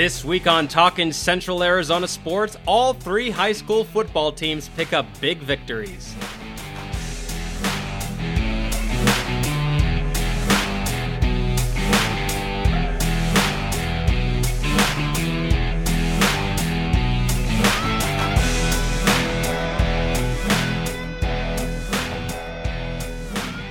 This week on Talking Central Arizona Sports, all three high school football teams pick up big victories.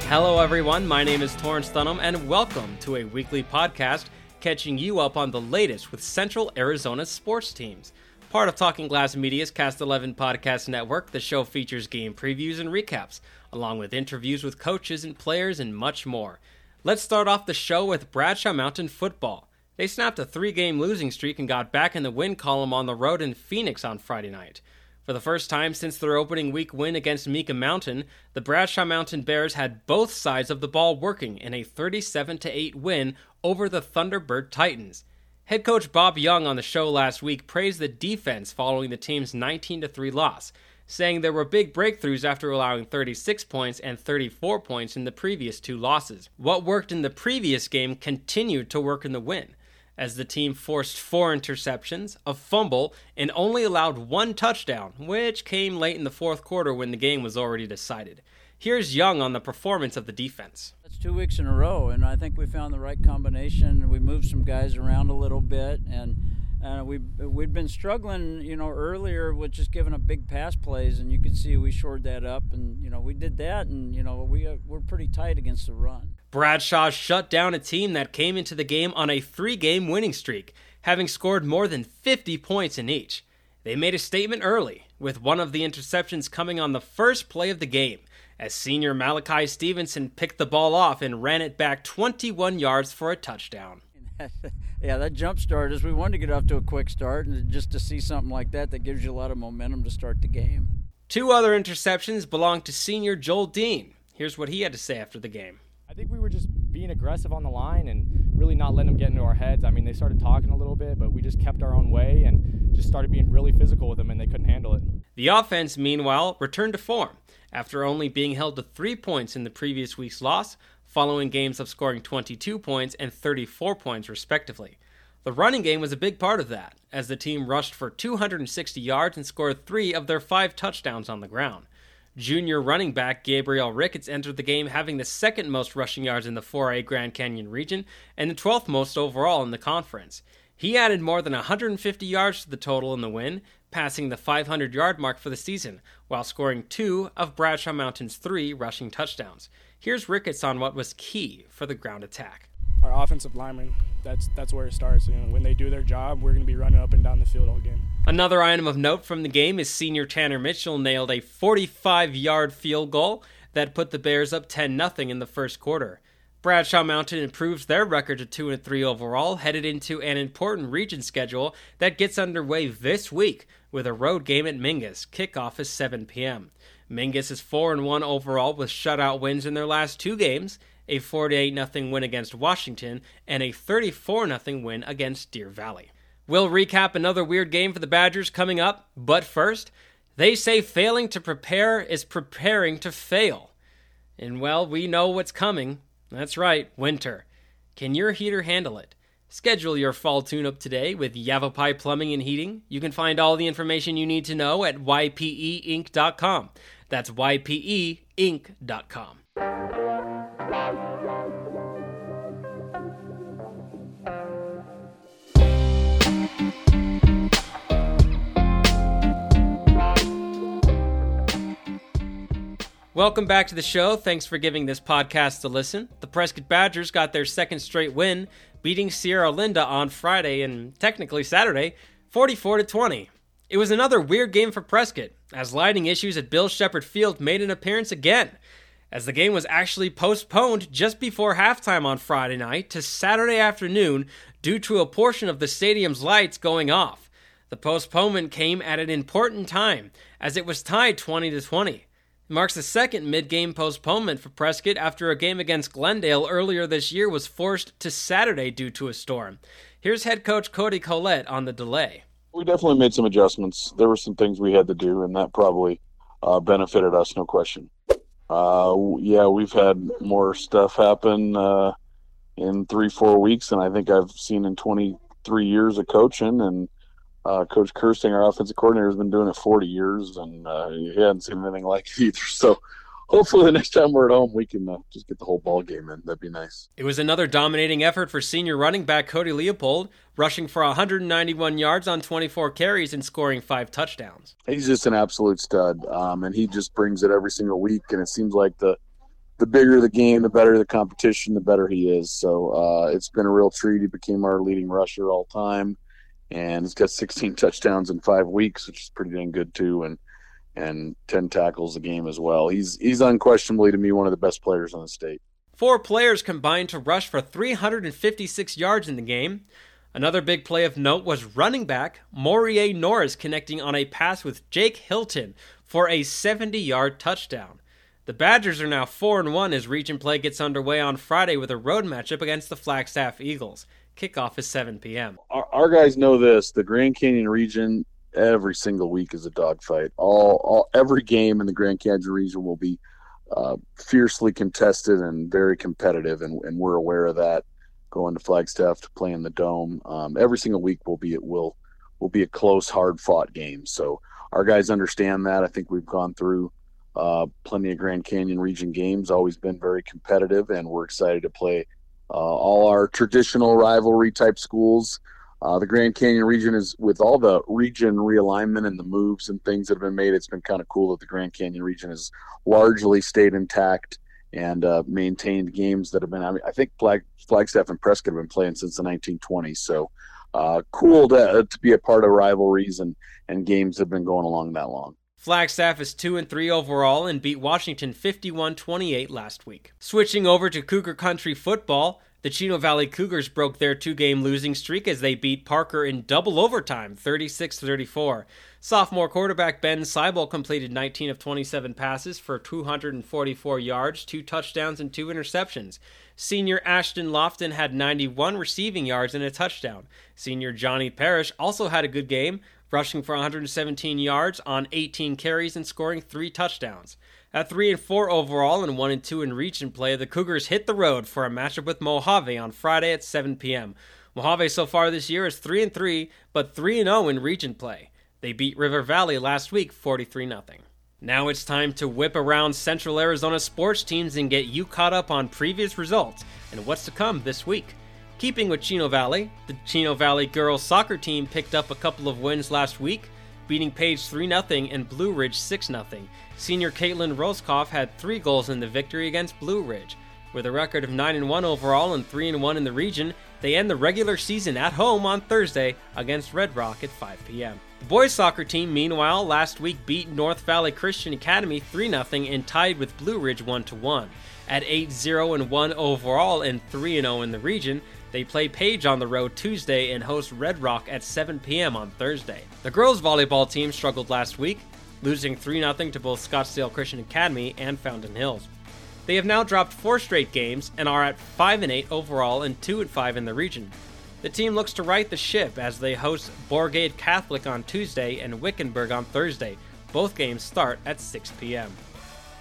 Hello, everyone. My name is Torrence Dunham, and welcome to a weekly podcast catching you up on the latest with Central Arizona sports teams. Part of Talking Glass Media's Cast 11 podcast network, the show features game previews and recaps, along with interviews with coaches and players and much more. Let's start off the show with Bradshaw Mountain football. They snapped a three game losing streak and got back in the win column on the road in Phoenix on Friday night. For the first time since their opening week win against Mica Mountain, the Bradshaw Mountain Bears had both sides of the ball working in a 37 8 win over the Thunderbird Titans. Head coach Bob Young on the show last week praised the defense following the team's 19 3 loss, saying there were big breakthroughs after allowing 36 points and 34 points in the previous two losses. What worked in the previous game continued to work in the win as the team forced four interceptions, a fumble, and only allowed one touchdown, which came late in the fourth quarter when the game was already decided. Here's Young on the performance of the defense. It's two weeks in a row, and I think we found the right combination. We moved some guys around a little bit, and uh, we we'd been struggling, you know, earlier with just giving up big pass plays, and you could see we shored that up, and you know we did that, and you know we uh, we're pretty tight against the run. Bradshaw shut down a team that came into the game on a three-game winning streak, having scored more than 50 points in each. They made a statement early, with one of the interceptions coming on the first play of the game, as senior Malachi Stevenson picked the ball off and ran it back 21 yards for a touchdown. yeah, that jump start is we wanted to get off to a quick start, and just to see something like that, that gives you a lot of momentum to start the game. Two other interceptions belong to senior Joel Dean. Here's what he had to say after the game. I think we were just being aggressive on the line and really not letting them get into our heads. I mean, they started talking a little bit, but we just kept our own way and just started being really physical with them, and they couldn't handle it. The offense, meanwhile, returned to form after only being held to three points in the previous week's loss following games of scoring 22 points and 34 points, respectively. The running game was a big part of that, as the team rushed for 260 yards and scored three of their five touchdowns on the ground. Junior running back Gabriel Ricketts entered the game having the second most rushing yards in the 4A Grand Canyon region and the 12th most overall in the conference. He added more than 150 yards to the total in the win, passing the 500 yard mark for the season, while scoring two of Bradshaw Mountain's three rushing touchdowns. Here's Ricketts on what was key for the ground attack. Our offensive linemen, that's that's where it starts. You know, when they do their job, we're going to be running up and down the field all game. Another item of note from the game is senior Tanner Mitchell nailed a 45-yard field goal that put the Bears up 10 0 in the first quarter. Bradshaw Mountain improves their record to 2 and 3 overall, headed into an important region schedule that gets underway this week with a road game at Mingus. Kickoff is 7 p.m. Mingus is 4 and 1 overall with shutout wins in their last two games, a 48 0 win against Washington and a 34 0 win against Deer Valley. We'll recap another weird game for the Badgers coming up, but first, they say failing to prepare is preparing to fail. And well, we know what's coming. That's right, winter. Can your heater handle it? Schedule your fall tune up today with Yavapai Plumbing and Heating. You can find all the information you need to know at ypeinc.com. That's ypeinc.com. Welcome back to the show. Thanks for giving this podcast a listen. The Prescott Badgers got their second straight win, beating Sierra Linda on Friday and technically Saturday, 44 to 20. It was another weird game for Prescott, as lighting issues at Bill Shepard Field made an appearance again, as the game was actually postponed just before halftime on Friday night to Saturday afternoon due to a portion of the stadium's lights going off. The postponement came at an important time, as it was tied 20 to 20 marks the second mid-game postponement for Prescott after a game against Glendale earlier this year was forced to Saturday due to a storm. Here's head coach Cody Collett on the delay. We definitely made some adjustments. There were some things we had to do, and that probably uh, benefited us, no question. Uh, yeah, we've had more stuff happen uh, in three, four weeks than I think I've seen in 23 years of coaching, and uh, Coach Kirsting, our offensive coordinator, has been doing it 40 years, and uh, he hadn't seen anything like it either. So hopefully the next time we're at home, we can uh, just get the whole ball game in. That'd be nice. It was another dominating effort for senior running back Cody Leopold, rushing for 191 yards on 24 carries and scoring five touchdowns. He's just an absolute stud, um, and he just brings it every single week. And it seems like the the bigger the game, the better the competition, the better he is. So uh, it's been a real treat. He became our leading rusher all time, and he's got 16 touchdowns in five weeks, which is pretty dang good too. And and 10 tackles a game as well. He's he's unquestionably to me one of the best players on the state. Four players combined to rush for 356 yards in the game. Another big play of note was running back Morier Norris connecting on a pass with Jake Hilton for a 70-yard touchdown. The Badgers are now 4 and 1 as region play gets underway on Friday with a road matchup against the Flagstaff Eagles. Kickoff is 7 p.m. Our, our guys know this. The Grand Canyon region every single week is a dogfight. All, all every game in the Grand Canyon region will be uh, fiercely contested and very competitive, and, and we're aware of that. Going to Flagstaff to play in the dome, um, every single week will be it will will be a close, hard fought game. So our guys understand that. I think we've gone through uh, plenty of Grand Canyon region games. Always been very competitive, and we're excited to play all our traditional rivalry type schools uh, the Grand Canyon region is with all the region realignment and the moves and things that have been made. It's been kind of cool that the Grand Canyon region has largely stayed intact and uh, maintained games that have been. I, mean, I think Flag, Flagstaff and Prescott have been playing since the 1920s. So uh, cool to, to be a part of rivalries and and games that have been going along that long. Flagstaff is 2 and 3 overall and beat Washington 51-28 last week. Switching over to Cougar Country football, the Chino Valley Cougars broke their two game losing streak as they beat Parker in double overtime, 36 34. Sophomore quarterback Ben Seibel completed 19 of 27 passes for 244 yards, two touchdowns, and two interceptions. Senior Ashton Lofton had 91 receiving yards and a touchdown. Senior Johnny Parrish also had a good game, rushing for 117 yards on 18 carries and scoring three touchdowns. At 3 and 4 overall and 1 and 2 in region play, the Cougars hit the road for a matchup with Mojave on Friday at 7 p.m. Mojave so far this year is 3 and 3, but 3 and 0 in region play. They beat River Valley last week 43 0. Now it's time to whip around Central Arizona sports teams and get you caught up on previous results and what's to come this week. Keeping with Chino Valley, the Chino Valley girls soccer team picked up a couple of wins last week beating Page 3 0 and Blue Ridge 6 0. Senior Caitlin Roskoff had three goals in the victory against Blue Ridge. With a record of 9 1 overall and 3 1 in the region, they end the regular season at home on Thursday against Red Rock at 5 p.m. The boys soccer team, meanwhile, last week beat North Valley Christian Academy 3 0 and tied with Blue Ridge 1 1. At 8 0 and 1 overall and 3 0 in the region, they play Page on the road Tuesday and host Red Rock at 7 p.m. on Thursday. The girls volleyball team struggled last week, losing 3 0 to both Scottsdale Christian Academy and Fountain Hills. They have now dropped four straight games and are at 5 and 8 overall and 2 and 5 in the region. The team looks to right the ship as they host Bourgade Catholic on Tuesday and Wickenburg on Thursday. Both games start at 6 p.m.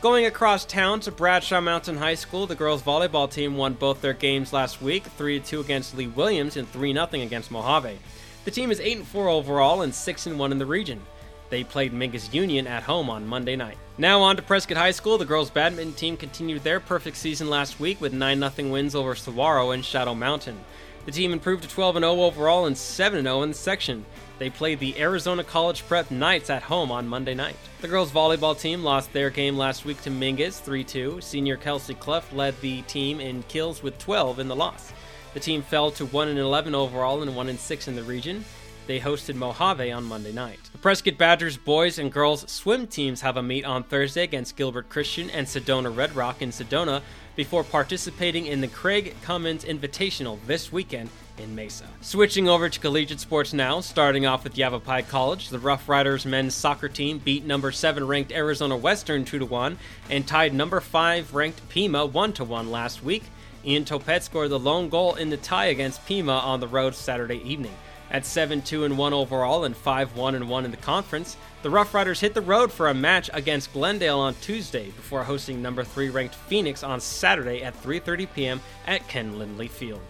Going across town to Bradshaw Mountain High School, the girls volleyball team won both their games last week, 3-2 against Lee Williams and 3-0 against Mojave. The team is 8-4 overall and 6-1 in the region. They played Mingus Union at home on Monday night. Now on to Prescott High School. The girls badminton team continued their perfect season last week with 9-0 wins over Saguaro and Shadow Mountain. The team improved to 12 0 overall and 7 0 in the section. They played the Arizona College Prep Knights at home on Monday night. The girls volleyball team lost their game last week to Mingus 3 2. Senior Kelsey Clough led the team in kills with 12 in the loss. The team fell to 1 11 overall and 1 6 in the region. They hosted Mojave on Monday night. The Prescott Badgers boys and girls swim teams have a meet on Thursday against Gilbert Christian and Sedona Red Rock in Sedona before participating in the Craig Cummins Invitational this weekend in Mesa. Switching over to collegiate sports now, starting off with Yavapai College, the Rough Riders men's soccer team beat number 7 ranked Arizona Western 2 1 and tied number 5 ranked Pima 1 1 last week. Ian Topet scored the lone goal in the tie against Pima on the road Saturday evening. At 7 2 and 1 overall and 5 1 and 1 in the conference, the Rough Riders hit the road for a match against Glendale on Tuesday before hosting number 3 ranked Phoenix on Saturday at 3:30 p.m. at Ken Lindley Field.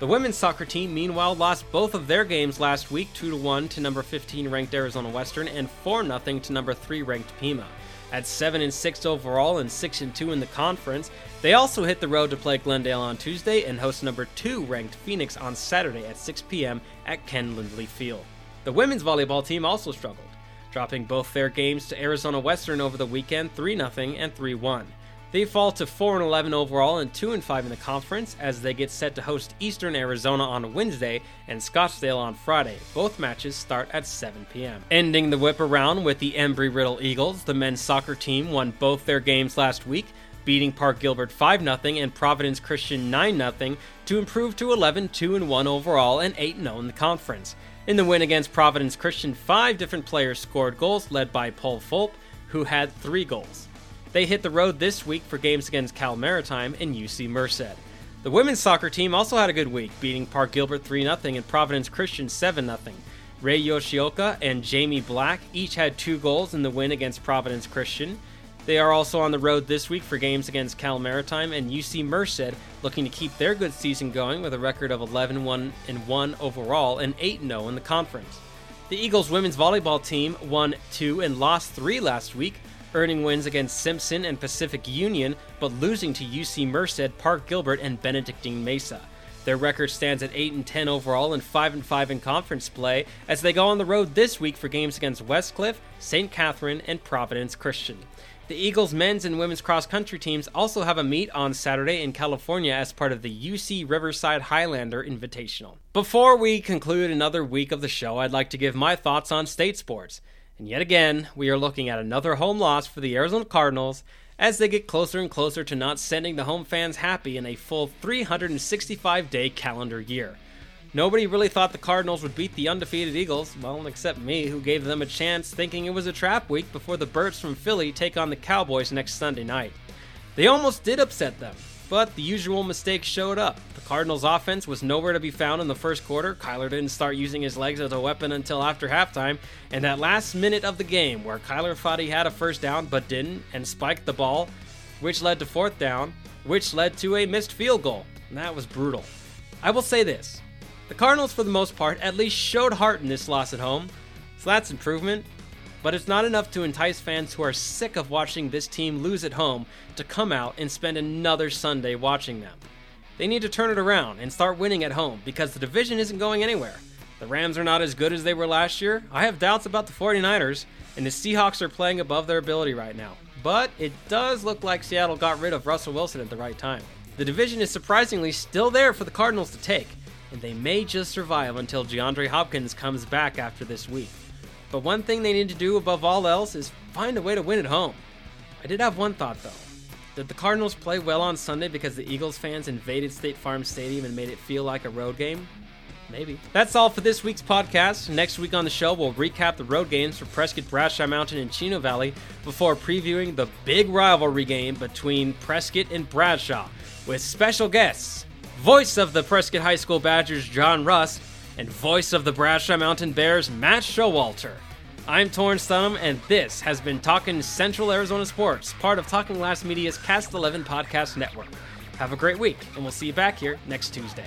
The women's soccer team, meanwhile, lost both of their games last week 2 1 to number 15 ranked Arizona Western and 4 0 to number 3 ranked Pima. At 7 and 6 overall and 6 and 2 in the conference, they also hit the road to play Glendale on Tuesday and host number 2 ranked Phoenix on Saturday at 6 p.m. at Ken Lindley Field. The women's volleyball team also struggled, dropping both their games to Arizona Western over the weekend 3 0 and 3 1. They fall to 4 and 11 overall and 2 and 5 in the conference as they get set to host Eastern Arizona on Wednesday and Scottsdale on Friday. Both matches start at 7 p.m. Ending the whip around with the Embry Riddle Eagles, the men's soccer team won both their games last week, beating Park Gilbert 5 0 and Providence Christian 9 0 to improve to 11 2 and 1 overall and 8 0 in the conference. In the win against Providence Christian, five different players scored goals, led by Paul Fulp, who had three goals. They hit the road this week for games against Cal Maritime and UC Merced. The women's soccer team also had a good week, beating Park Gilbert 3 0 and Providence Christian 7 0. Ray Yoshioka and Jamie Black each had two goals in the win against Providence Christian. They are also on the road this week for games against Cal Maritime and UC Merced, looking to keep their good season going with a record of 11 1 1 overall and 8 0 in the conference. The Eagles women's volleyball team won 2 and lost 3 last week, earning wins against Simpson and Pacific Union, but losing to UC Merced, Park Gilbert, and Benedictine Mesa. Their record stands at 8 and 10 overall and 5 and 5 in conference play as they go on the road this week for games against Westcliff, St. Catherine, and Providence Christian. The Eagles men's and women's cross country teams also have a meet on Saturday in California as part of the UC Riverside Highlander Invitational. Before we conclude another week of the show, I'd like to give my thoughts on state sports. And yet again, we are looking at another home loss for the Arizona Cardinals as they get closer and closer to not sending the home fans happy in a full 365 day calendar year. Nobody really thought the Cardinals would beat the undefeated Eagles, well, except me, who gave them a chance thinking it was a trap week before the Birds from Philly take on the Cowboys next Sunday night. They almost did upset them, but the usual mistake showed up. The Cardinals' offense was nowhere to be found in the first quarter. Kyler didn't start using his legs as a weapon until after halftime, and that last minute of the game where Kyler thought he had a first down but didn't and spiked the ball, which led to fourth down, which led to a missed field goal. And that was brutal. I will say this the Cardinals, for the most part, at least showed heart in this loss at home, so that's improvement but it's not enough to entice fans who are sick of watching this team lose at home to come out and spend another Sunday watching them. They need to turn it around and start winning at home because the division isn't going anywhere. The Rams are not as good as they were last year. I have doubts about the 49ers, and the Seahawks are playing above their ability right now. But it does look like Seattle got rid of Russell Wilson at the right time. The division is surprisingly still there for the Cardinals to take, and they may just survive until DeAndre Hopkins comes back after this week. But one thing they need to do above all else is find a way to win at home. I did have one thought though. Did the Cardinals play well on Sunday because the Eagles fans invaded State Farm Stadium and made it feel like a road game? Maybe. That's all for this week's podcast. Next week on the show, we'll recap the road games for Prescott, Bradshaw Mountain, and Chino Valley before previewing the big rivalry game between Prescott and Bradshaw with special guests, voice of the Prescott High School Badgers, John Rust, and voice of the Bradshaw Mountain Bears, Matt Showalter. I'm Torrence Dunham, and this has been Talking Central Arizona Sports, part of Talking Glass Media's Cast 11 podcast network. Have a great week, and we'll see you back here next Tuesday.